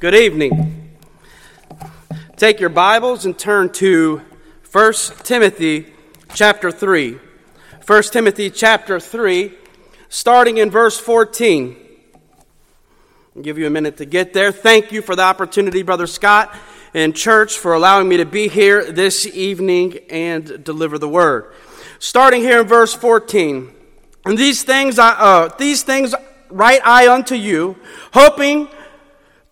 Good evening. Take your Bibles and turn to 1 Timothy chapter 3. 1 Timothy chapter 3, starting in verse 14. I'll give you a minute to get there. Thank you for the opportunity, Brother Scott and church, for allowing me to be here this evening and deliver the word. Starting here in verse 14. And these things, I, uh, these things write I unto you, hoping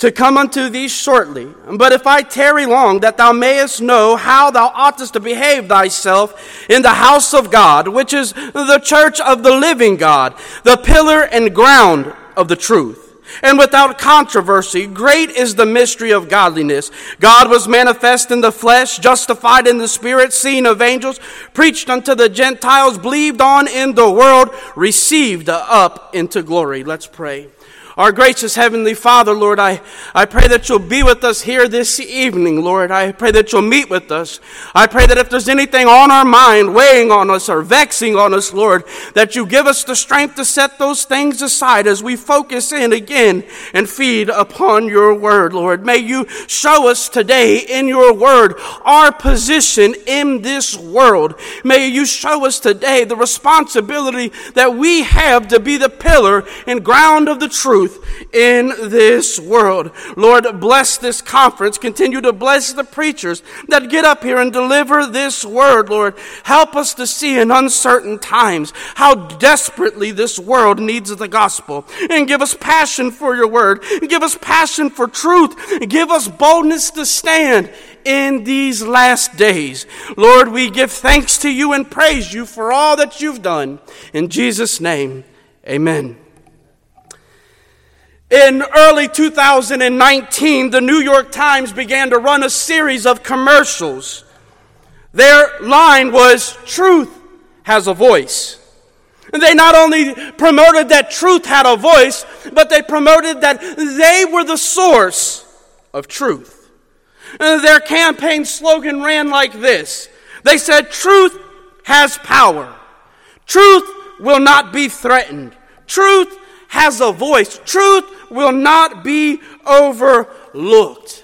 to come unto thee shortly. But if I tarry long, that thou mayest know how thou oughtest to behave thyself in the house of God, which is the church of the living God, the pillar and ground of the truth. And without controversy, great is the mystery of godliness. God was manifest in the flesh, justified in the spirit, seen of angels, preached unto the Gentiles, believed on in the world, received up into glory. Let's pray. Our gracious Heavenly Father, Lord, I, I pray that you'll be with us here this evening, Lord. I pray that you'll meet with us. I pray that if there's anything on our mind, weighing on us or vexing on us, Lord, that you give us the strength to set those things aside as we focus in again and feed upon your word, Lord. May you show us today in your word our position in this world. May you show us today the responsibility that we have to be the pillar and ground of the truth truth in this world. Lord, bless this conference. Continue to bless the preachers that get up here and deliver this word, Lord. Help us to see in uncertain times how desperately this world needs the gospel. And give us passion for your word. Give us passion for truth. Give us boldness to stand in these last days. Lord, we give thanks to you and praise you for all that you've done. In Jesus' name, amen. In early 2019, the New York Times began to run a series of commercials. Their line was Truth has a voice. And they not only promoted that truth had a voice, but they promoted that they were the source of truth. And their campaign slogan ran like this They said, Truth has power. Truth will not be threatened. Truth has a voice. Truth will not be overlooked.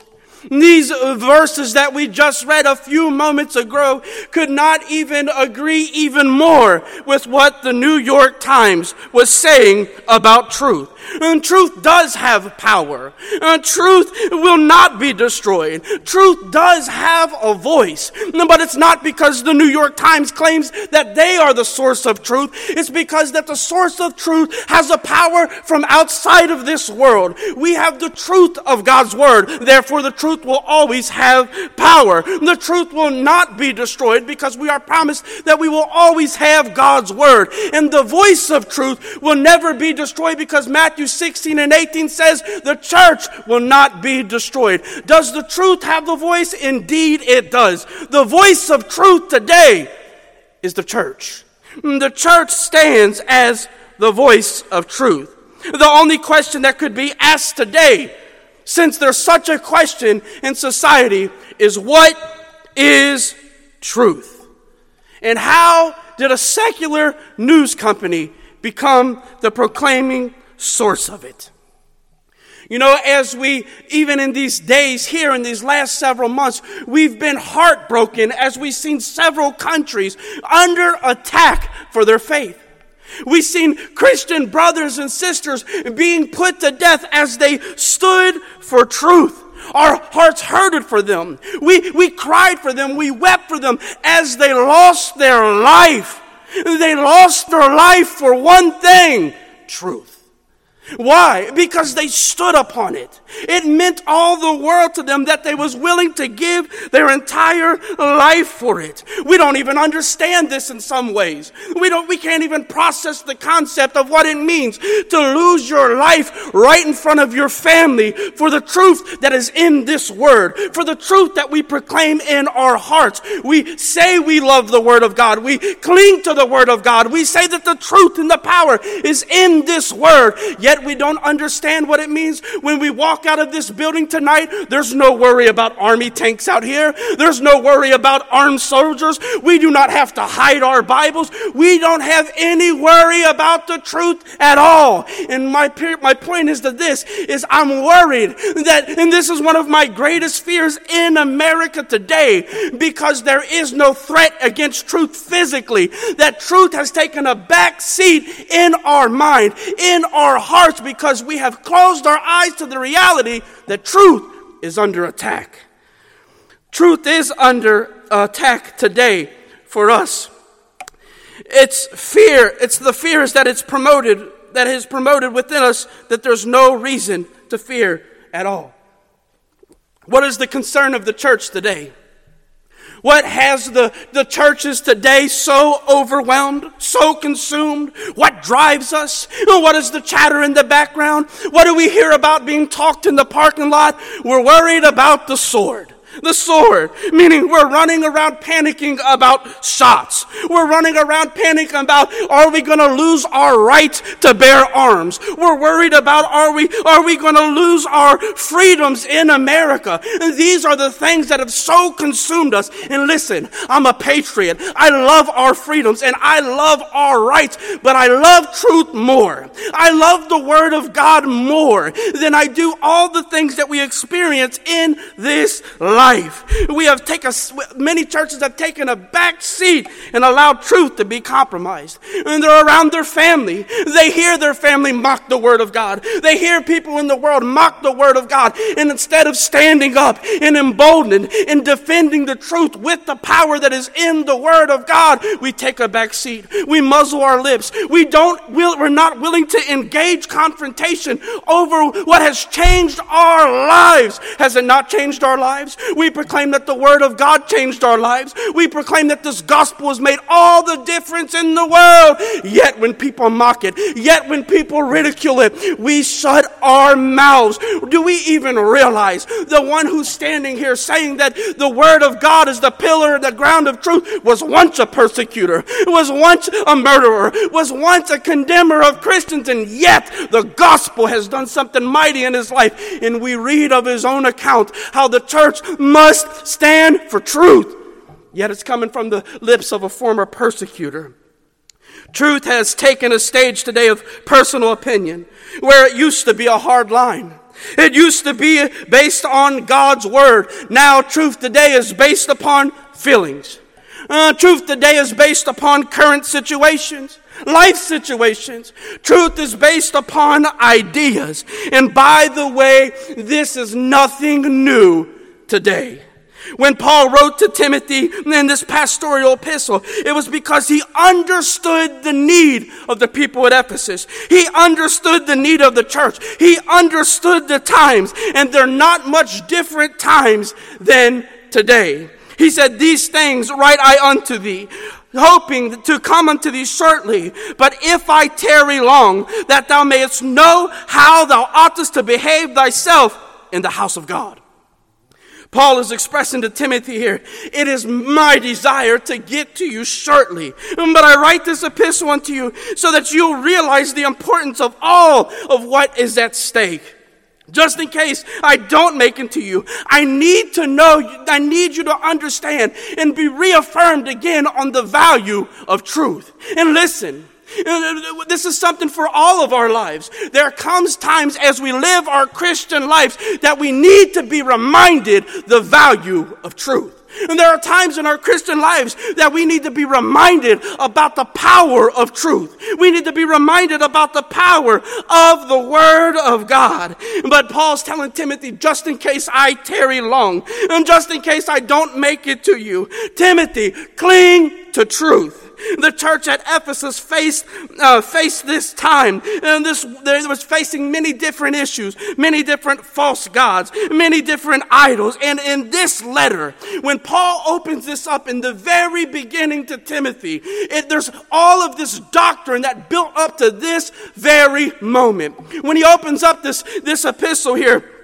These verses that we just read a few moments ago could not even agree even more with what the New York Times was saying about truth. And truth does have power. And truth will not be destroyed. Truth does have a voice. But it's not because the New York Times claims that they are the source of truth. It's because that the source of truth has a power from outside of this world. We have the truth of God's word. Therefore, the truth will always have power. The truth will not be destroyed because we are promised that we will always have God's word. And the voice of truth will never be destroyed because Matthew 16 and 18 says the church will not be destroyed. Does the truth have the voice? Indeed, it does. The voice of truth today is the church. Mm, the church stands as the voice of truth. The only question that could be asked today since there's such a question in society, is what is truth? And how did a secular news company become the proclaiming source of it? You know, as we, even in these days here in these last several months, we've been heartbroken as we've seen several countries under attack for their faith. We've seen Christian brothers and sisters being put to death as they stood for truth. Our hearts hurted for them. We, we cried for them. We wept for them as they lost their life. They lost their life for one thing truth. Why? Because they stood upon it. It meant all the world to them that they was willing to give their entire life for it. We don't even understand this in some ways. We don't we can't even process the concept of what it means to lose your life right in front of your family for the truth that is in this word, for the truth that we proclaim in our hearts. We say we love the word of God. We cling to the word of God. We say that the truth and the power is in this word. Yet we don't understand what it means when we walk out of this building tonight. There's no worry about army tanks out here. There's no worry about armed soldiers. We do not have to hide our Bibles. We don't have any worry about the truth at all. And my, my point is that this is I'm worried that, and this is one of my greatest fears in America today because there is no threat against truth physically. That truth has taken a back seat in our mind, in our hearts because we have closed our eyes to the reality that truth is under attack. Truth is under attack today for us. It's fear, it's the fears that it's promoted, that is promoted within us that there's no reason to fear at all. What is the concern of the church today? What has the, the churches today so overwhelmed, so consumed? What drives us? What is the chatter in the background? What do we hear about being talked in the parking lot? We're worried about the sword the sword, meaning we're running around panicking about shots. We're running around panicking about are we going to lose our right to bear arms? We're worried about are we are we going to lose our freedoms in America? And these are the things that have so consumed us. And listen, I'm a patriot. I love our freedoms and I love our rights, but I love truth more. I love the word of God more than I do all the things that we experience in this life life. We have taken, many churches have taken a back seat and allowed truth to be compromised. And they're around their family. They hear their family mock the word of God. They hear people in the world mock the word of God. And instead of standing up and emboldened and defending the truth with the power that is in the word of God, we take a back seat. We muzzle our lips. We don't, we're not willing to engage confrontation over what has changed our lives. Has it not changed our lives? We proclaim that the Word of God changed our lives. We proclaim that this gospel has made all the difference in the world. Yet when people mock it, yet when people ridicule it, we shut our mouths. Do we even realize the one who's standing here saying that the Word of God is the pillar and the ground of truth was once a persecutor, was once a murderer, was once a condemner of Christians, and yet the gospel has done something mighty in his life. And we read of his own account how the church must stand for truth. Yet it's coming from the lips of a former persecutor. Truth has taken a stage today of personal opinion, where it used to be a hard line. It used to be based on God's word. Now, truth today is based upon feelings. Uh, truth today is based upon current situations, life situations. Truth is based upon ideas. And by the way, this is nothing new today. When Paul wrote to Timothy in this pastoral epistle, it was because he understood the need of the people at Ephesus. He understood the need of the church. He understood the times, and they're not much different times than today. He said, These things write I unto thee, hoping to come unto thee shortly. But if I tarry long, that thou mayest know how thou oughtest to behave thyself in the house of God. Paul is expressing to Timothy here, it is my desire to get to you shortly. But I write this epistle unto you so that you'll realize the importance of all of what is at stake. Just in case I don't make it to you, I need to know, I need you to understand and be reaffirmed again on the value of truth. And listen, this is something for all of our lives. There comes times as we live our Christian lives that we need to be reminded the value of truth. And there are times in our Christian lives that we need to be reminded about the power of truth. We need to be reminded about the power of the Word of God. But Paul's telling Timothy, just in case I tarry long, and just in case I don't make it to you, Timothy, cling to truth. The church at Ephesus faced, uh, faced this time, and this, they was facing many different issues, many different false gods, many different idols. And in this letter, when Paul opens this up in the very beginning to Timothy, it, there's all of this doctrine that built up to this very moment. When he opens up this, this epistle here,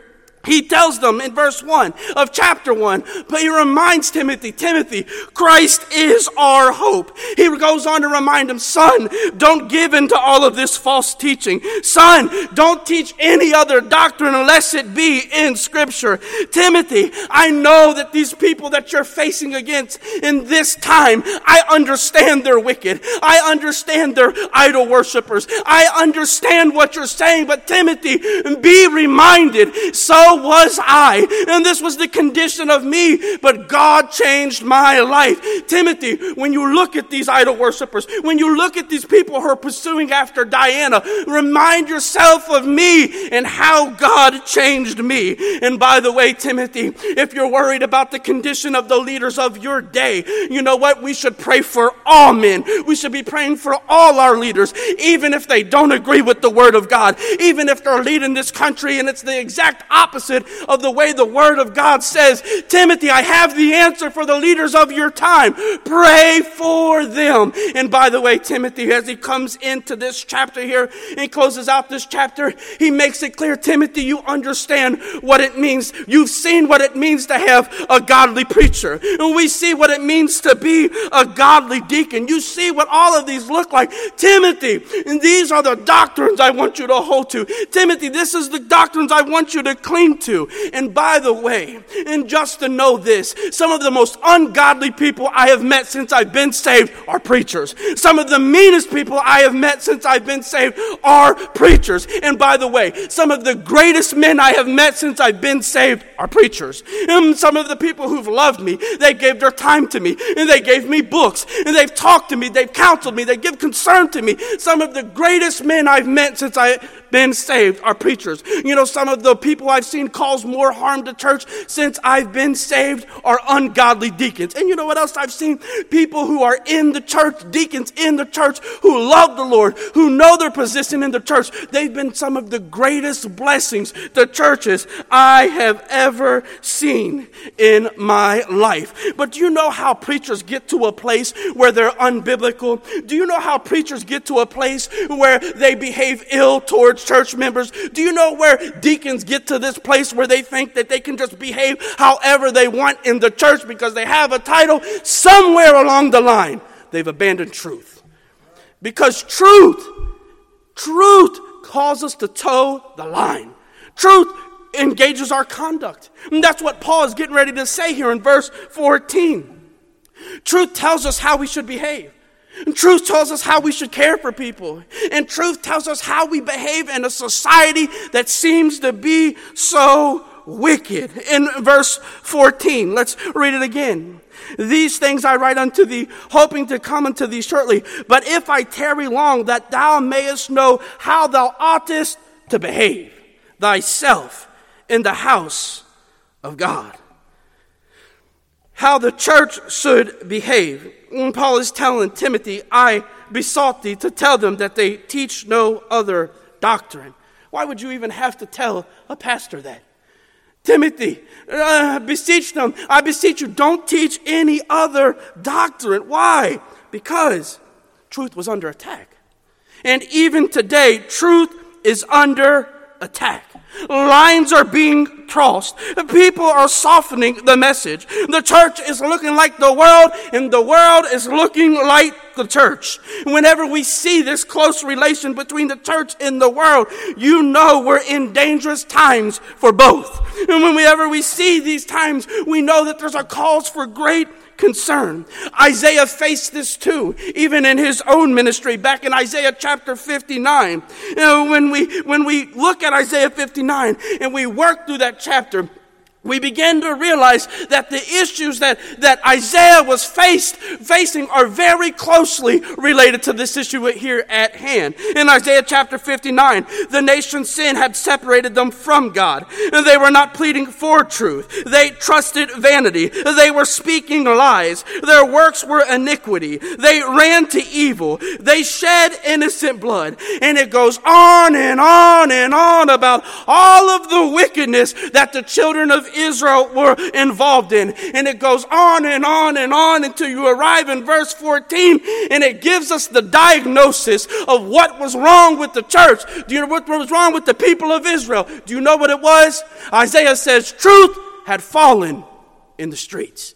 He tells them in verse 1 of chapter 1, but he reminds Timothy, Timothy, Christ is our hope. He goes on to remind him, son, don't give in to all of this false teaching. Son, don't teach any other doctrine unless it be in scripture. Timothy, I know that these people that you're facing against in this time, I understand they're wicked. I understand they're idol worshippers. I understand what you're saying, but Timothy, be reminded, so was I. And this was the condition of me, but God changed my life. Timothy, when you look at these idol worshippers, when you look at these people who are pursuing after Diana, remind yourself of me and how God changed me. And by the way, Timothy, if you're worried about the condition of the leaders of your day, you know what? We should pray for all men. We should be praying for all our leaders, even if they don't agree with the word of God, even if they're leading this country and it's the exact opposite opposite of the way the Word of God says. Timothy, I have the answer for the leaders of your time. Pray for them. And by the way, Timothy, as he comes into this chapter here and closes out this chapter, he makes it clear, Timothy, you understand what it means. You've seen what it means to have a godly preacher. And we see what it means to be a godly deacon. You see what all of these look like. Timothy, and these are the doctrines I want you to hold to. Timothy, this is the doctrines I want you to cling to. And by the way, and just to know this, some of the most ungodly people I have met since I've been saved are preachers. Some of the meanest people I have met since I've been saved are preachers. And by the way, some of the greatest men I have met since I've been saved are preachers. And some of the people who've loved me, they gave their time to me, and they gave me books, and they've talked to me, they've counseled me, they give concern to me. Some of the greatest men I've met since I've been saved are preachers. You know, some of the people I've seen cause more harm to church since I've been saved are ungodly deacons. And you know what else I've seen? People who are in the church, deacons in the church, who love the Lord, who know their position in the church. They've been some of the greatest blessings to churches I have ever seen in my life. But do you know how preachers get to a place where they're unbiblical? Do you know how preachers get to a place where they behave ill towards church members? Do you know where deacons get to this place? where they think that they can just behave however they want in the church because they have a title, somewhere along the line, they've abandoned truth. Because truth, truth calls us to toe the line. Truth engages our conduct. And that's what Paul is getting ready to say here in verse 14. Truth tells us how we should behave. And truth tells us how we should care for people. And truth tells us how we behave in a society that seems to be so wicked. In verse 14, let's read it again. These things I write unto thee, hoping to come unto thee shortly. But if I tarry long, that thou mayest know how thou oughtest to behave thyself in the house of God. How the church should behave Paul is telling Timothy, I besought thee to tell them that they teach no other doctrine. Why would you even have to tell a pastor that? Timothy, uh, beseech them, I beseech you, don't teach any other doctrine. Why? Because truth was under attack. And even today, truth is under attack. Lines are being crossed. People are softening the message. The church is looking like the world, and the world is looking like the church. Whenever we see this close relation between the church and the world, you know we're in dangerous times for both. And whenever we see these times, we know that there's a cause for great concern. Isaiah faced this too, even in his own ministry, back in Isaiah chapter 59. You know, when we, when we look at Isaiah 59 and we work through that chapter, we begin to realize that the issues that, that Isaiah was faced, facing are very closely related to this issue here at hand. In Isaiah chapter 59, the nation's sin had separated them from God. They were not pleading for truth. They trusted vanity. They were speaking lies. Their works were iniquity. They ran to evil. They shed innocent blood. And it goes on and on and on about all of the wickedness that the children of Israel were involved in. And it goes on and on and on until you arrive in verse 14 and it gives us the diagnosis of what was wrong with the church. Do you know what was wrong with the people of Israel? Do you know what it was? Isaiah says, truth had fallen in the streets.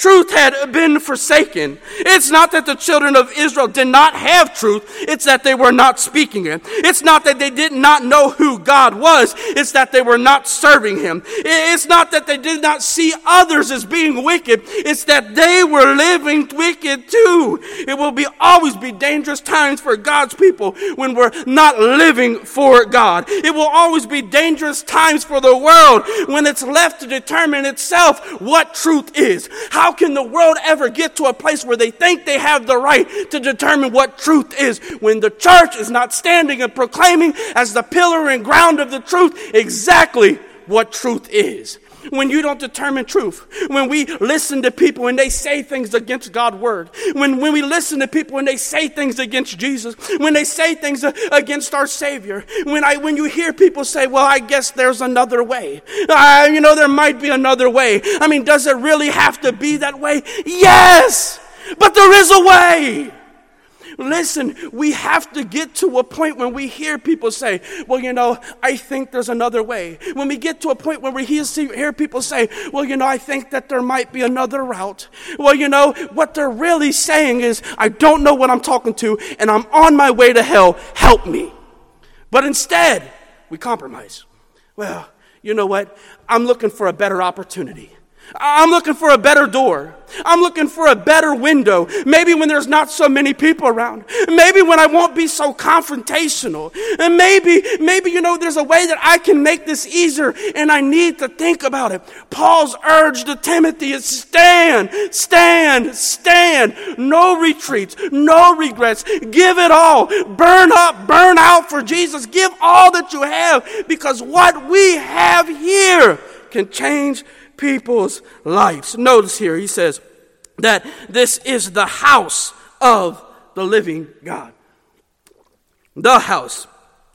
Truth had been forsaken. It's not that the children of Israel did not have truth, it's that they were not speaking it. It's not that they did not know who God was, it's that they were not serving Him. It's not that they did not see others as being wicked, it's that they were living wicked too. It will be always be dangerous times for God's people when we're not living for God. It will always be dangerous times for the world when it's left to determine itself what truth is. How how can the world ever get to a place where they think they have the right to determine what truth is when the church is not standing and proclaiming as the pillar and ground of the truth exactly what truth is? When you don't determine truth, when we listen to people and they say things against God's word, when, when we listen to people and they say things against Jesus, when they say things against our Savior, when, I, when you hear people say, well, I guess there's another way. You know, there might be another way. I mean, does it really have to be that way? Yes! But there is a way. Listen, we have to get to a point when we hear people say, Well, you know, I think there's another way. When we get to a point where we hear, people say, Well, you know, I think that there might be another route. Well, you know, what they're really saying is, I don't know what I'm talking to, and I'm on my way to hell. Help me. But instead, we compromise. Well, you know what? I'm looking for a better opportunity. I'm looking for a better door. I'm looking for a better window. Maybe when there's not so many people around. Maybe when I won't be so confrontational. And maybe, maybe, you know, there's a way that I can make this easier and I need to think about it. Paul's urge to Timothy is stand, stand, stand. No retreats, no regrets. Give it all. Burn up, burn out for Jesus. Give all that you have because what we have here can change people's lives. Notice here, he says that this is the house of the living God. The house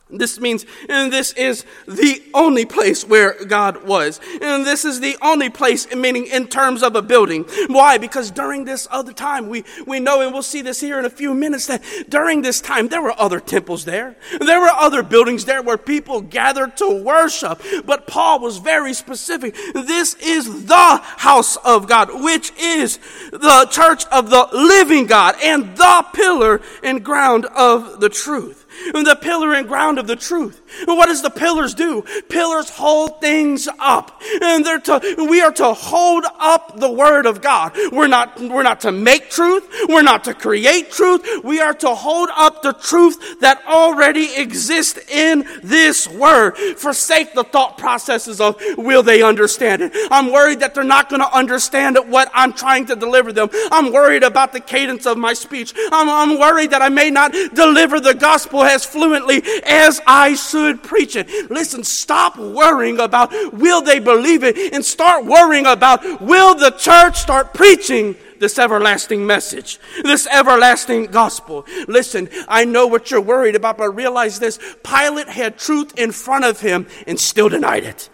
this means, and this is the only place where God was. And this is the only place, meaning in terms of a building. Why? Because during this other time, we, we know, and we'll see this here in a few minutes, that during this time, there were other temples there. There were other buildings there where people gathered to worship. But Paul was very specific. This is the house of God, which is the church of the living God and the pillar and ground of the truth the pillar and ground of the truth. What does the pillars do? Pillars hold things up. And they're to, we are to hold up the word of God. We're not, we're not to make truth. We're not to create truth. We are to hold up the truth that already exists in this word. Forsake the thought processes of will they understand it? I'm worried that they're not going to understand what I'm trying to deliver them. I'm worried about the cadence of my speech. I'm, I'm worried that I may not deliver the gospel as fluently as I should preach it. Listen, stop worrying about will they believe it and start worrying about will the church start preaching this everlasting message, this everlasting gospel. Listen, I know what you're worried about, but realize this Pilate had truth in front of him and still denied it.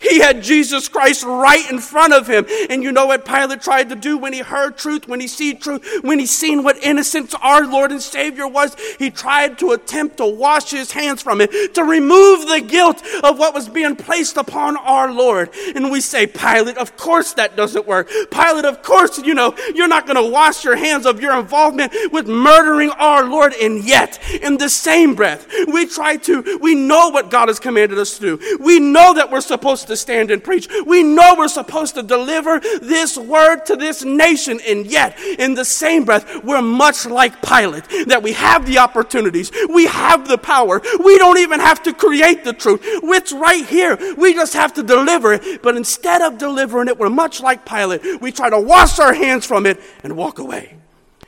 He had Jesus Christ right in front of him. And you know what Pilate tried to do when he heard truth, when he see truth, when he seen what innocence our Lord and Savior was? He tried to attempt to wash his hands from it, to remove the guilt of what was being placed upon our Lord. And we say, Pilate, of course that doesn't work. Pilate, of course, you know, you're not going to wash your hands of your involvement with murdering our Lord. And yet, in the same breath, we try to, we know what God has commanded us to do. We know that we're supposed to to stand and preach. We know we're supposed to deliver this word to this nation, and yet, in the same breath, we're much like Pilate, that we have the opportunities, we have the power, we don't even have to create the truth. It's right here. We just have to deliver it. But instead of delivering it, we're much like Pilate. We try to wash our hands from it and walk away.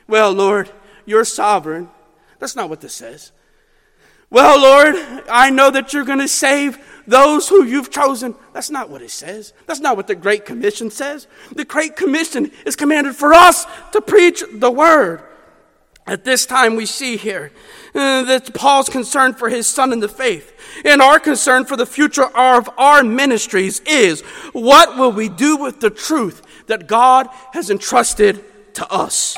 Well, Lord, you're sovereign. That's not what this says. Well, Lord, I know that you're going to save those who you've chosen. That's not what it says. That's not what the Great Commission says. The Great Commission is commanded for us to preach the word. At this time, we see here uh, that Paul's concern for his son in the faith and our concern for the future of our ministries is what will we do with the truth that God has entrusted to us?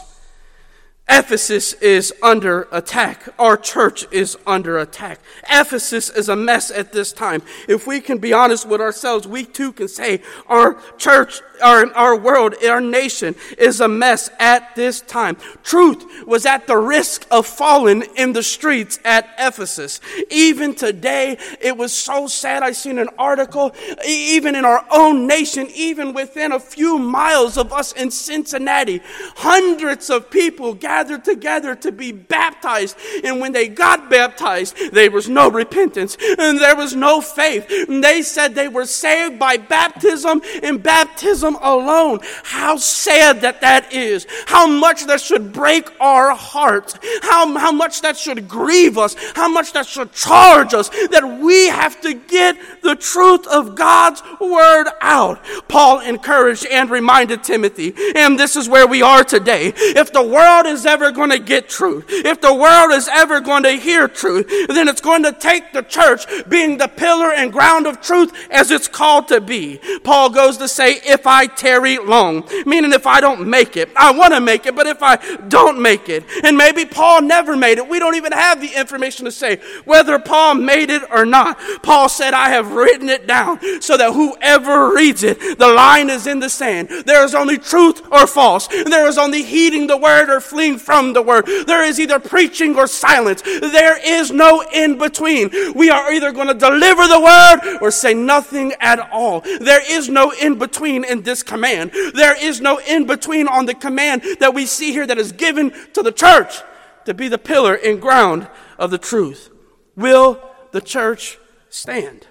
Ephesus is under attack. Our church is under attack. Ephesus is a mess at this time. If we can be honest with ourselves, we too can say our church our, our world, our nation is a mess at this time. Truth was at the risk of falling in the streets at Ephesus. Even today, it was so sad. I seen an article, even in our own nation, even within a few miles of us in Cincinnati, hundreds of people gathered together to be baptized. And when they got baptized, there was no repentance and there was no faith. And they said they were saved by baptism and baptism alone. How sad that that is. How much that should break our hearts. How, how much that should grieve us. How much that should charge us that we have to get the truth of God's word out. Paul encouraged and reminded Timothy, and this is where we are today. If the world is ever going to get truth, if the world is ever going to hear truth, then it's going to take the church being the pillar and ground of truth as it's called to be. Paul goes to say, if I tarry long. Meaning, if I don't make it, I want to make it, but if I don't make it, and maybe Paul never made it, we don't even have the information to say whether Paul made it or not. Paul said, I have written it down so that whoever reads it, the line is in the sand. There is only truth or false. There is only heeding the word or fleeing from the word. There is either preaching or silence. There is no in between. We are either going to deliver the word or say nothing at all. There is no in between in this command. There is no in between on the command that we see here that is given to the church to be the pillar and ground of the truth. Will the church stand?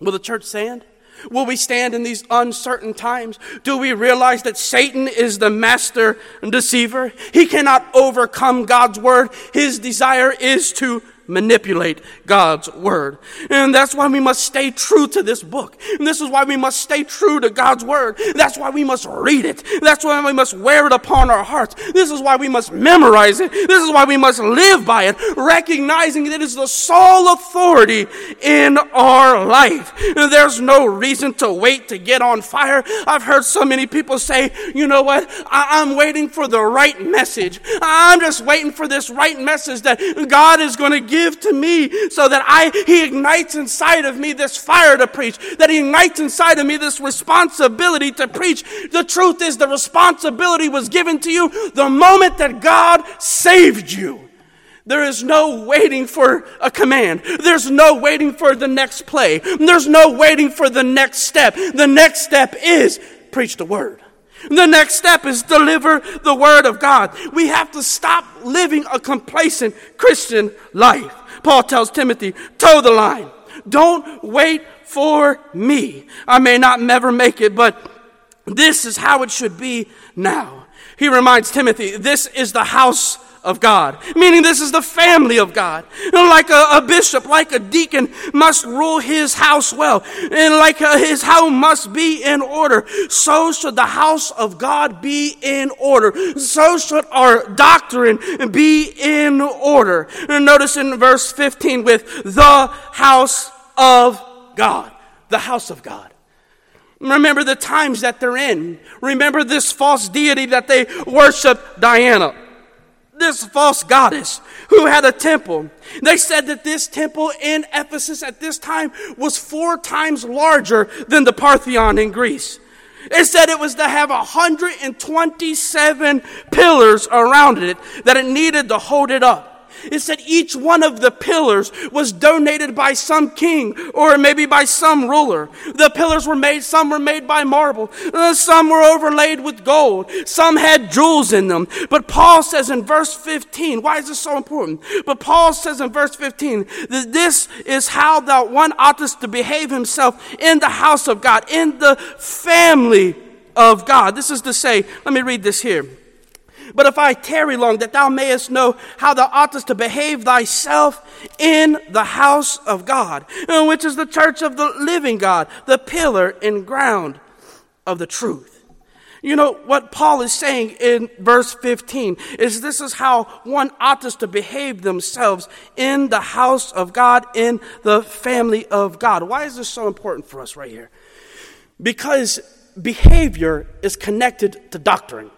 Will the church stand? Will we stand in these uncertain times? Do we realize that Satan is the master and deceiver? He cannot overcome God's word. His desire is to manipulate God's word. And that's why we must stay true to this book. And this is why we must stay true to God's word. That's why we must read it. That's why we must wear it upon our hearts. This is why we must memorize it. This is why we must live by it, recognizing that it is the sole authority in our life. And there's no reason to wait to get on fire. I've heard so many people say, you know what? I- am waiting for the right message. I'm just waiting for this right message that God is going to give to me so that I, He ignites inside of me this fire to preach, that He ignites inside of me this responsibility to preach. The truth is, the responsibility was given to you the moment that God saved you. There is no waiting for a command. There's no waiting for the next play. There's no waiting for the next step. The next step is preach the word. The next step is deliver the word of God. We have to stop living a complacent Christian life. Paul tells Timothy, toe the line. Don't wait for me. I may not never make it, but this is how it should be now. He reminds Timothy, this is the house of God, meaning this is the family of God. And like a, a, bishop, like a deacon must rule his house well, and like a, his house must be in order, so should the house of God be in order. So should our doctrine be in order. And notice in verse 15 with the house of God, the house of God. Remember the times that they're in. Remember this false deity that they worship, Diana this false goddess who had a temple. They said that this temple in Ephesus at this time was four times larger than the Parthenon in Greece. It said it was to have 127 pillars around it, that it needed to hold it up. It said each one of the pillars was donated by some king or maybe by some ruler. The pillars were made, some were made by marble, uh, some were overlaid with gold, some had jewels in them. But Paul says in verse 15, why is this so important? But Paul says in verse 15 that this is how that one ought to behave himself in the house of God, in the family of God. This is to say, let me read this here. But if I tarry long, that thou mayest know how thou oughtest to behave thyself in the house of God, uh, which is the church of the living God, the pillar and ground of the truth. You know, what Paul is saying in verse 15 is this is how one ought to behave themselves in the house of God, in the family of God. Why is this so important for us right here? Because behavior is connected to doctrine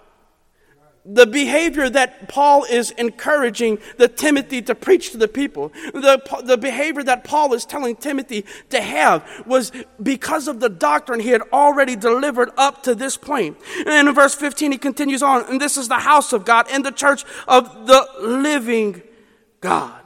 the behavior that Paul is encouraging the Timothy to preach to the people, the, the behavior that Paul is telling Timothy to have was because of the doctrine he had already delivered up to this point. And in verse 15, he continues on, and this is the house of God and the church of the living God.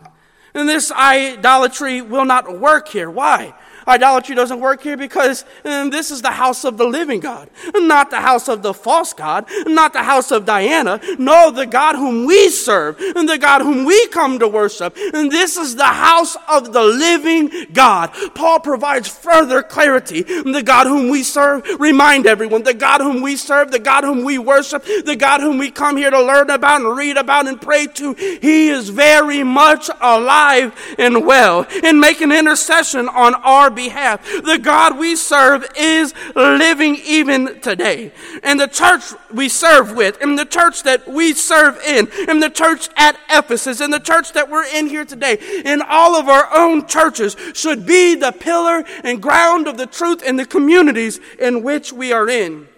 And this idolatry will not work here. Why? Idolatry doesn't work here because um, this is the house of the living God, not the house of the false God, not the house of Diana. No, the God whom we serve, and the God whom we come to worship. And this is the house of the living God. Paul provides further clarity. The God whom we serve, remind everyone, the God whom we serve, the God whom we worship, the God whom we come here to learn about and read about and pray to, He is very much alive and well and making intercession on our behalf. The God we serve is living even today. And the church we serve with, and the church that we serve in, and the church at Ephesus, and the church that we're in here today, in all of our own churches should be the pillar and ground of the truth in the communities in which we are in.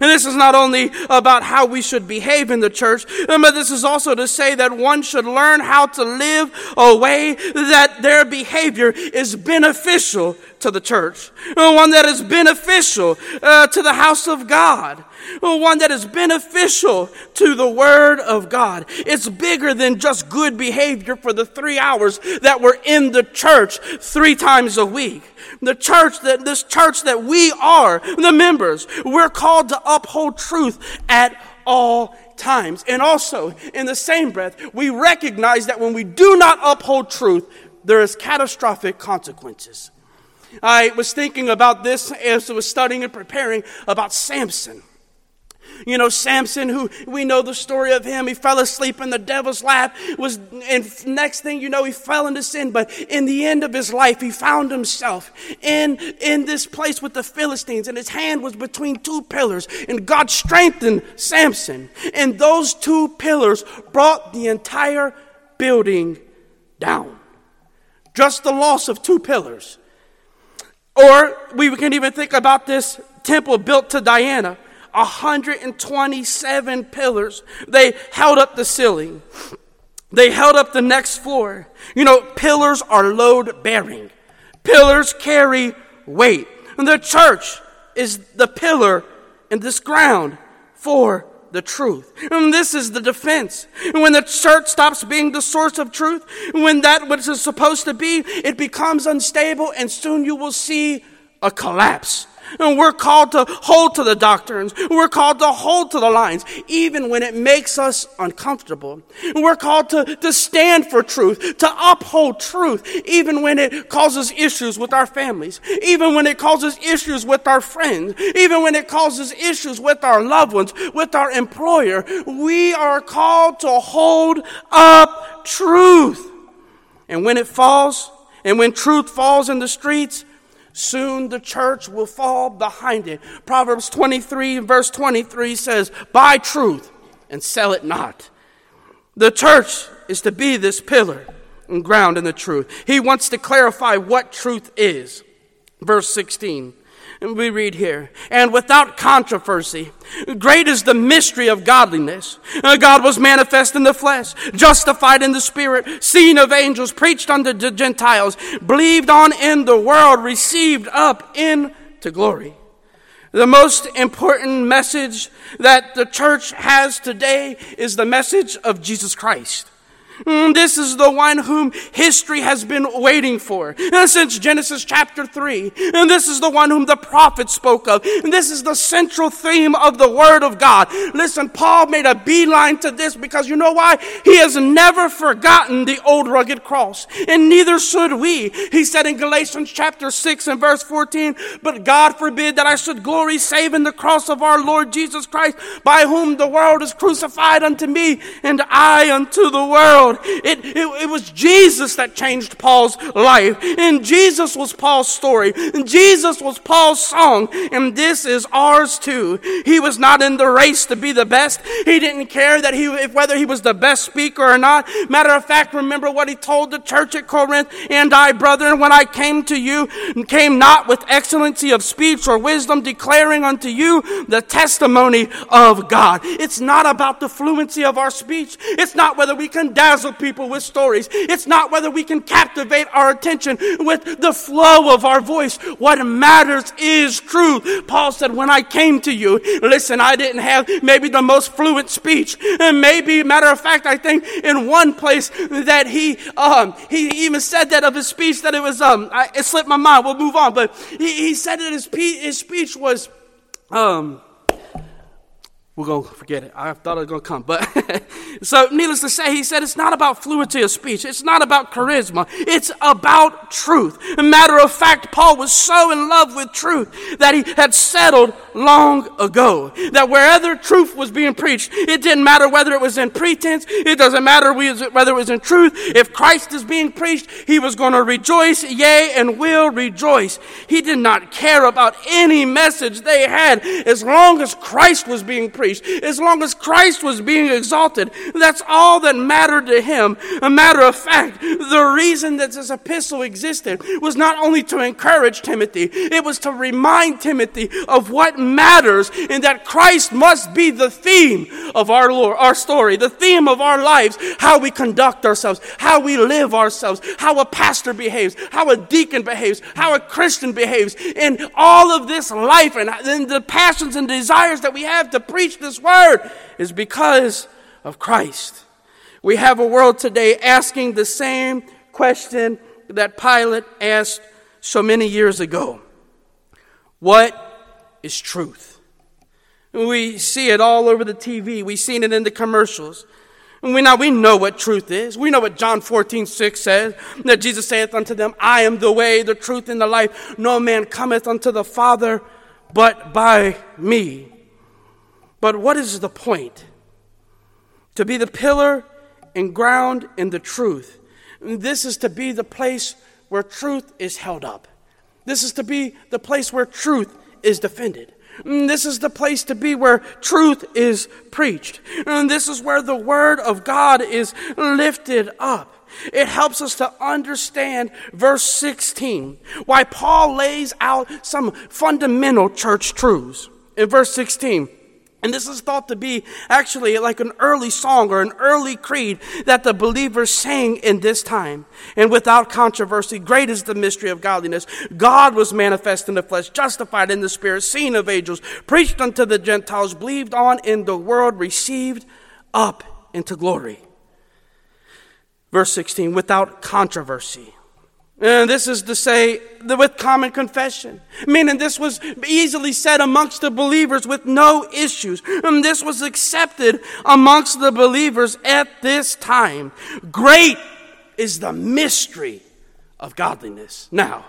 And this is not only about how we should behave in the church, uh, but this is also to say that one should learn how to live a way that their behavior is beneficial to the church, one that is beneficial uh, to the house of God, one that is beneficial to the Word of God. It's bigger than just good behavior for the three hours that we're in the church three times a week. The church that, this church that we are, the members, we're called to uphold truth at all times. And also, in the same breath, we recognize that when we do not uphold truth, there is catastrophic consequences. I was thinking about this as I was studying and preparing about Samson. You know, Samson, who we know the story of him, he fell asleep in the devil's lap, was, and next thing you know, he fell into sin. But in the end of his life, he found himself in, in this place with the Philistines, and his hand was between two pillars, and God strengthened Samson. And those two pillars brought the entire building down. Just the loss of two pillars or we can even think about this temple built to Diana 127 pillars. They held up the ceiling, they held up the next floor. You know, pillars are load bearing, pillars carry weight. And the church is the pillar in this ground for the truth. And this is the defense. when the church stops being the source of truth, when that which is supposed to be, it becomes unstable, and soon you will see a collapse. And we're called to hold to the doctrines. We're called to hold to the lines, even when it makes us uncomfortable. We're called to, to stand for truth, to uphold truth, even when it causes issues with our families, even when it causes issues with our friends, even when it causes issues with our loved ones, with our employer. We are called to hold up truth. And when it falls, and when truth falls in the streets, Soon the church will fall behind it. Proverbs 23, verse 23 says, Buy truth and sell it not. The church is to be this pillar and ground in the truth. He wants to clarify what truth is. Verse 16. We read here, and without controversy, great is the mystery of godliness. Uh, God was manifest in the flesh, justified in the spirit, seen of angels, preached unto the Gentiles, believed on in the world, received up into glory. The most important message that the church has today is the message of Jesus Christ. Mm, this is the one whom history has been waiting for since Genesis chapter 3. And this is the one whom the prophet spoke of. And this is the central theme of the Word of God. Listen, Paul made a beeline to this because you know why? He has never forgotten the old rugged cross. And neither should we. He said in Galatians chapter 6 and verse 14, But God forbid that I should glory save in the cross of our Lord Jesus Christ, by whom the world is crucified unto me, and I unto the world. World. It, it, it was Jesus that changed Paul's life. And Jesus was Paul's story. And Jesus was Paul's song. And this is ours too. He was not in the race to be the best. He didn't care that he, if whether he was the best speaker or not. Matter of fact, remember what he told the church at Corinth. And I, brethren, when I came to you, came not with excellency of speech or wisdom, declaring unto you the testimony of God. It's not about the fluency of our speech. It's not whether we can dazzle people with stories. It's not whether we can captivate our attention with the flow of our voice. What matters is truth. Paul said, when I came to you, listen, I didn't have maybe the most fluent speech. And maybe, matter of fact, I think in one place that he, um, he even said that of his speech that it was, um, I, it slipped my mind. We'll move on. But he, he said that his, his speech was, um, we're going to forget it. I thought it was going to come. But so, needless to say, he said it's not about fluency of speech. It's not about charisma. It's about truth. A matter of fact, Paul was so in love with truth that he had settled long ago that wherever truth was being preached, it didn't matter whether it was in pretense, it doesn't matter whether it was in truth. If Christ is being preached, he was going to rejoice, yea, and will rejoice. He did not care about any message they had as long as Christ was being preached as long as Christ was being exalted, that's all that mattered to him. A matter of fact, the reason that this epistle existed was not only to encourage Timothy, it was to remind Timothy of what matters and that Christ must be the theme of our Lord, our story, the theme of our lives, how we conduct ourselves, how we live ourselves, how a pastor behaves, how a deacon behaves, how a Christian behaves, and all of this life and, and the passions and desires that we have to preach preach this word is because of Christ. We have a world today asking the same question that Pilate asked so many years ago What is truth? We see it all over the TV, we've seen it in the commercials. We now we know what truth is. We know what John 14, 6 says, that Jesus saith unto them, I am the way, the truth, and the life. No man cometh unto the Father but by me. But what is the point? To be the pillar and ground in the truth. This is to be the place where truth is held up. This is to be the place where truth is defended. This is the place to be where truth is preached. And this is where the word of God is lifted up. It helps us to understand verse 16, why Paul lays out some fundamental church truths. In verse 16, and this is thought to be actually like an early song or an early creed that the believers sang in this time. And without controversy, great is the mystery of godliness. God was manifest in the flesh, justified in the spirit, seen of angels, preached unto the Gentiles, believed on in the world, received up into glory. Verse 16, without controversy. And this is to say, with common confession. Meaning this was easily said amongst the believers with no issues. And this was accepted amongst the believers at this time. Great is the mystery of godliness. Now,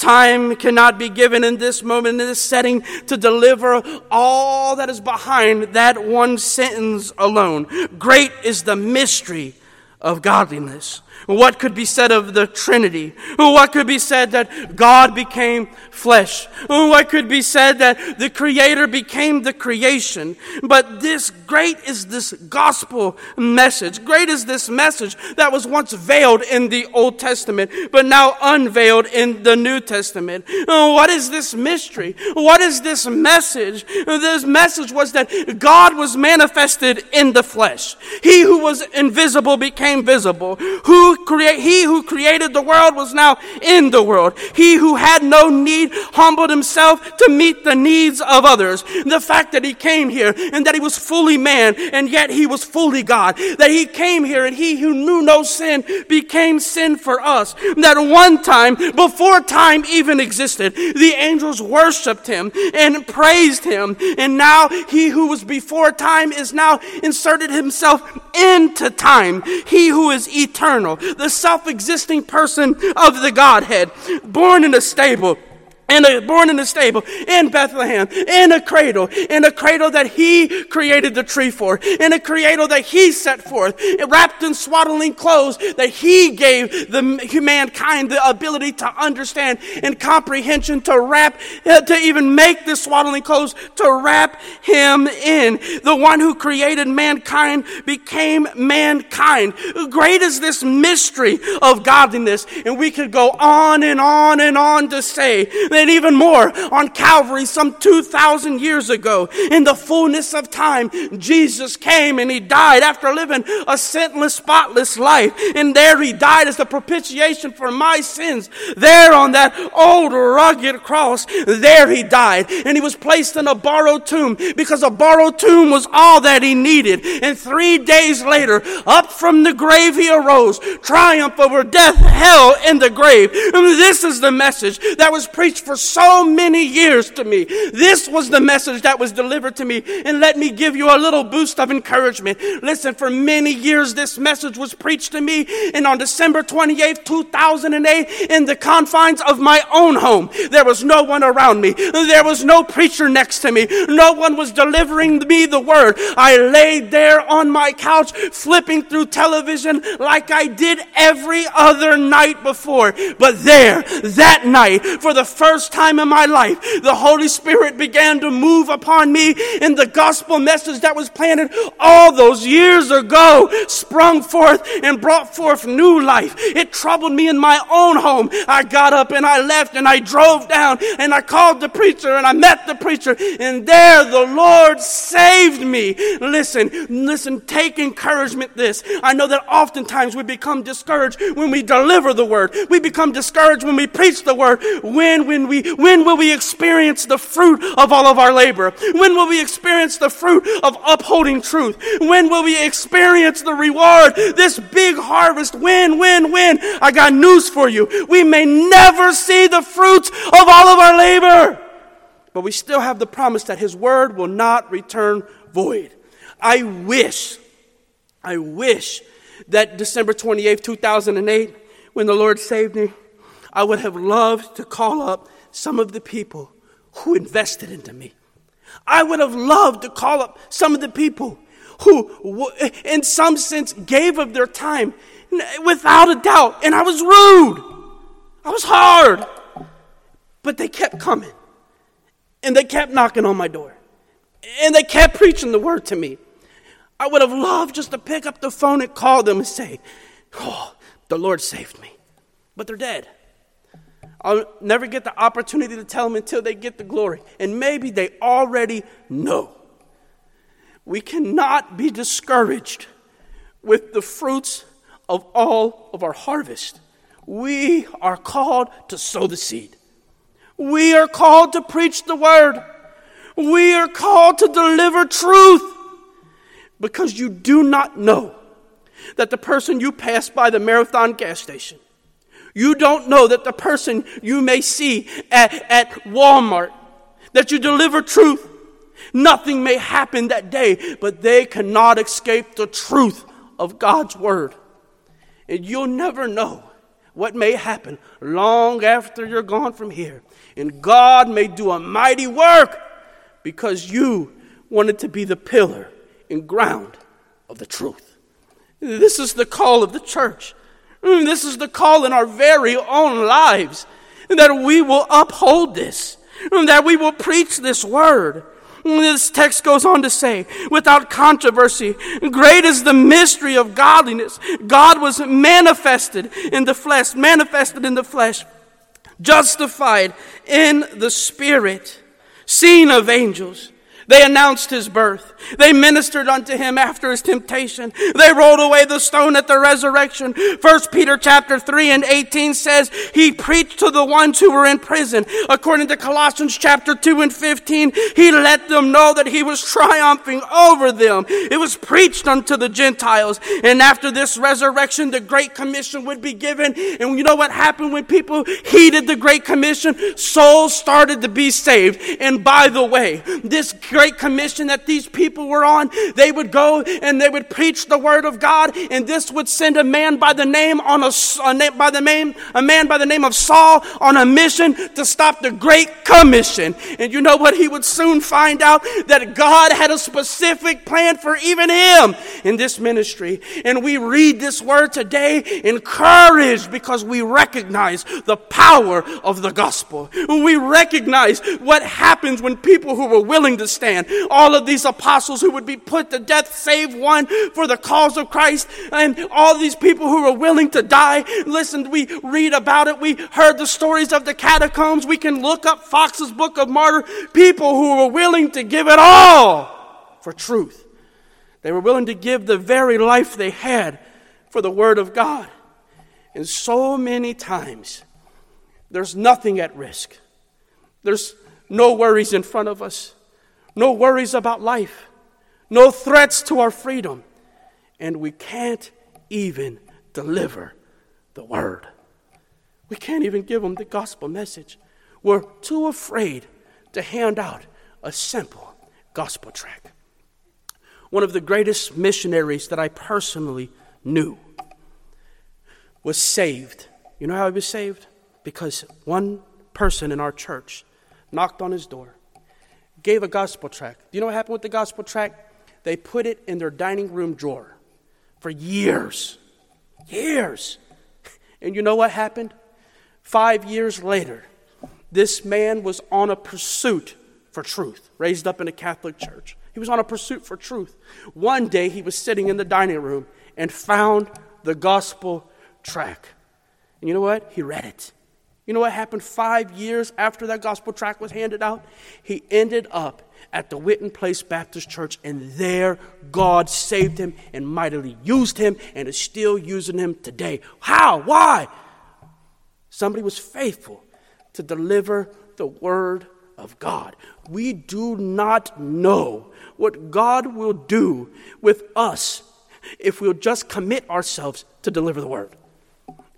Time cannot be given in this moment, in this setting, to deliver all that is behind that one sentence alone. Great is the mystery of godliness. What could be said of the Trinity? What could be said that God became flesh? What could be said that the Creator became the creation? But this great is this gospel message. Great is this message that was once veiled in the Old Testament, but now unveiled in the New Testament. What is this mystery? What is this message? This message was that God was manifested in the flesh. He who was invisible became visible. Who create, he who created the world was now in the world. He who had no need humbled himself to meet the needs of others. The fact that he came here and that he was fully man and yet he was fully God. That he came here and he who knew no sin became sin for us. That one time, before time even existed, the angels worshiped him and praised him. And now he who was before time is now inserted himself into time. He who is eternal the self existing person of the Godhead, born in a stable in a, born in a stable in Bethlehem, in a cradle, in a cradle that he created the tree for, in a cradle that he set forth, wrapped in swaddling clothes that he gave the mankind the ability to understand and comprehension to wrap, to even make the swaddling clothes to wrap him in. The one who created mankind became mankind. Great is this mystery of godliness, and we could go on and on and on to say and even more on Calvary some 2,000 years ago. In the fullness of time, Jesus came and he died after living a sinless, spotless life. And there he died as the propitiation for my sins. There on that old rugged cross, there he died. And he was placed in a borrowed tomb because a borrowed tomb was all that he needed. And three days later, up from the grave he arose, triumph over death, hell, and the grave. And this is the message that was preached for so many years to me. This was the message that was delivered to me. And let me give you a little boost of encouragement. Listen, for many years, this message was preached to me. And on December 28th, 2008, in the confines of my own home, there was no one around me. There was no preacher next to me. No one was delivering me the word. I laid there on my couch, flipping through television like I did every other night before. But there, that night, for the first first time in my life, the Holy Spirit began to move upon me, and the gospel message that was planted all those years ago sprung forth and brought forth new life. It troubled me in my own home. I got up and I left and I drove down and I called the preacher and I met the preacher, and there the Lord saved me. Listen, listen, take encouragement this. I know that oftentimes we become discouraged when we deliver the word. We become discouraged when we preach the word. When, when we, when will we experience the fruit of all of our labor? When will we experience the fruit of upholding truth? When will we experience the reward? This big harvest. When, when, when? I got news for you. We may never see the fruits of all of our labor, but we still have the promise that His word will not return void. I wish, I wish that December 28th, 2008, when the Lord saved me, I would have loved to call up some of the people who invested into me. I would have loved to call up some of the people who, in some sense, gave of their time without a doubt. And I was rude, I was hard, but they kept coming and they kept knocking on my door and they kept preaching the word to me. I would have loved just to pick up the phone and call them and say, Oh, the Lord saved me. But they're dead. I'll never get the opportunity to tell them until they get the glory. And maybe they already know. We cannot be discouraged with the fruits of all of our harvest. We are called to sow the seed. We are called to preach the word. We are called to deliver truth because you do not know that the person you pass by the marathon gas station you don't know that the person you may see at, at Walmart, that you deliver truth, nothing may happen that day, but they cannot escape the truth of God's word. And you'll never know what may happen long after you're gone from here. And God may do a mighty work because you wanted to be the pillar and ground of the truth. This is the call of the church. Mm, this is the call in our very own lives that we will uphold this, mm, that we will preach this word. Mm, this text goes on to say, without controversy, great is the mystery of godliness. God was manifested in the flesh, manifested in the flesh, justified in the spirit, seen of angels they announced his birth. They ministered unto him after his temptation. They rolled away the stone at the resurrection. First Peter chapter 3 and 18 says he preached to the ones who were in prison. According to Colossians chapter 2 and 15, he let them know that he was triumphing over them. It was preached unto the Gentiles. And after this resurrection, the Great Commission would be given. And you know what happened when people heeded the Great Commission? Souls started to be saved. And by the way, this Great Commission that these people were on, they would go and they would preach the Word of God, and this would send a man by the name on a, a by the name a man by the name of Saul on a mission to stop the Great Commission. And you know what? He would soon find out that God had a specific plan for even him in this ministry. And we read this word today encouraged because we recognize the power of the gospel. We recognize what happens when people who were willing to all of these apostles who would be put to death, save one for the cause of Christ, and all these people who were willing to die. Listen, we read about it. We heard the stories of the catacombs. We can look up Fox's Book of Martyr. People who were willing to give it all for truth. They were willing to give the very life they had for the Word of God. And so many times, there's nothing at risk. There's no worries in front of us, no worries about life, no threats to our freedom, and we can't even deliver the Word. We can't even give them the gospel message. We're too afraid to hand out a simple gospel tract. One of the greatest missionaries that I personally knew was saved. You know how he was saved? Because one person in our church knocked on his door, gave a gospel tract. Do you know what happened with the gospel tract? They put it in their dining room drawer for years. Years. And you know what happened? Five years later, this man was on a pursuit for truth, raised up in a Catholic church. He was on a pursuit for truth. One day he was sitting in the dining room and found the gospel tract. And you know what? He read it. You know what happened five years after that gospel tract was handed out? He ended up at the Witten Place Baptist Church, and there God saved him and mightily used him and is still using him today. How? Why? Somebody was faithful to deliver the word of God. We do not know what God will do with us if we'll just commit ourselves to deliver the word.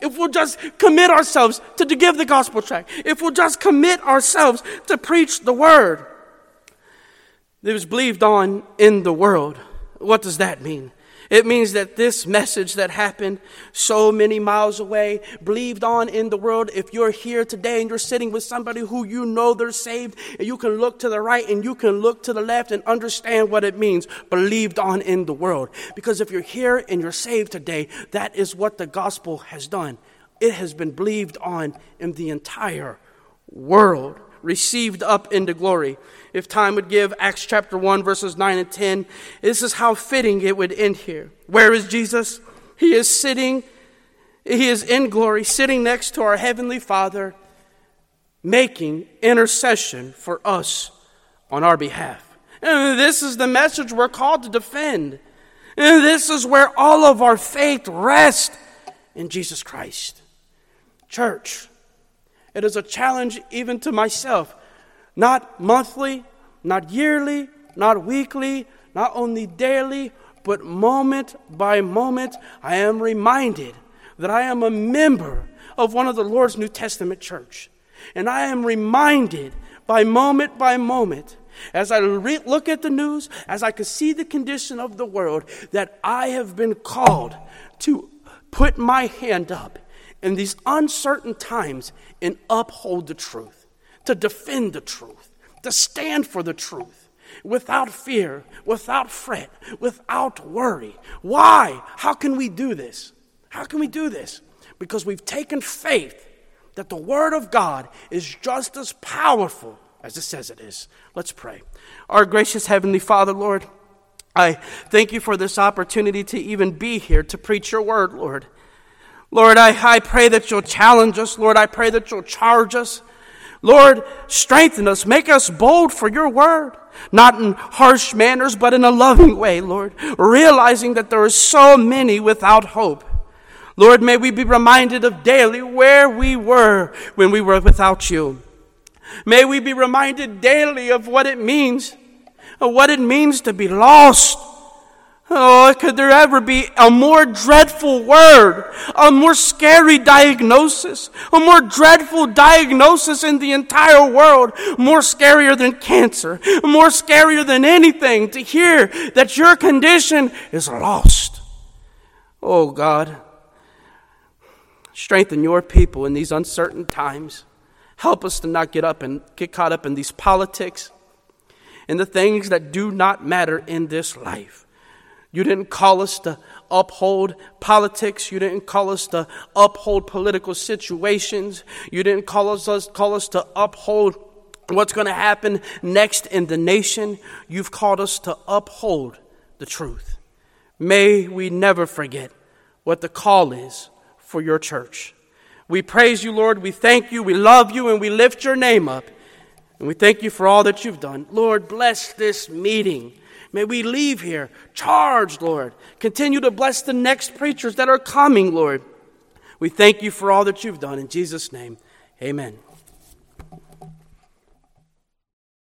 If we'll just commit ourselves to, to give the gospel tract, if we'll just commit ourselves to preach the word. It was believed on in the world. What does that mean? It means that this message that happened so many miles away, believed on in the world, if you're here today and you're sitting with somebody who you know they're saved, and you can look to the right and you can look to the left and understand what it means, believed on in the world. Because if you're here and you're saved today, that is what the gospel has done. It has been believed on in the entire world received up into glory. If time would give, Acts chapter 1, verses 9 and 10, this is how fitting it would end here. Where is Jesus? He is sitting, he is in glory, sitting next to our Heavenly Father, making intercession for us on our behalf. And this is the message we're called to defend. And this is where all of our faith rests in Jesus Christ. Church, it is a challenge even to myself. Not monthly, not yearly, not weekly, not only daily, but moment by moment, I am reminded that I am a member of one of the Lord's New Testament church. And I am reminded by moment by moment, as I re- look at the news, as I can see the condition of the world, that I have been called to put my hand up in these uncertain times and uphold the truth, to defend the truth, to stand for the truth without fear, without fret, without worry. Why? How can we do this? How can we do this? Because we've taken faith that the Word of God is just as powerful as it says it is. Let's pray. Our gracious Heavenly Father, Lord, I thank you for this opportunity to even be here to preach your Word, Lord. Lord, I, I pray that you'll challenge us. Lord, I pray that you'll charge us. Lord, strengthen us. Make us bold for your word. Not in harsh manners, but in a loving way, Lord. Realizing that there are so many without hope. Lord, may we be reminded of daily where we were when we were without you. May we be reminded daily of what it means, of what it means to be lost, Oh, could there ever be a more dreadful word, a more scary diagnosis, a more dreadful diagnosis in the entire world, more scarier than cancer, more scarier than anything to hear that your condition is lost. Oh God, strengthen your people in these uncertain times. Help us to not get up and get caught up in these politics and the things that do not matter in this life. You didn't call us to uphold politics. You didn't call us to uphold political situations. You didn't call us, call us to uphold what's going to happen next in the nation. You've called us to uphold the truth. May we never forget what the call is for your church. We praise you, Lord. We thank you. We love you, and we lift your name up. And we thank you for all that you've done. Lord, bless this meeting. May we leave here charged, Lord. Continue to bless the next preachers that are coming, Lord. We thank you for all that you've done. In Jesus' name, amen.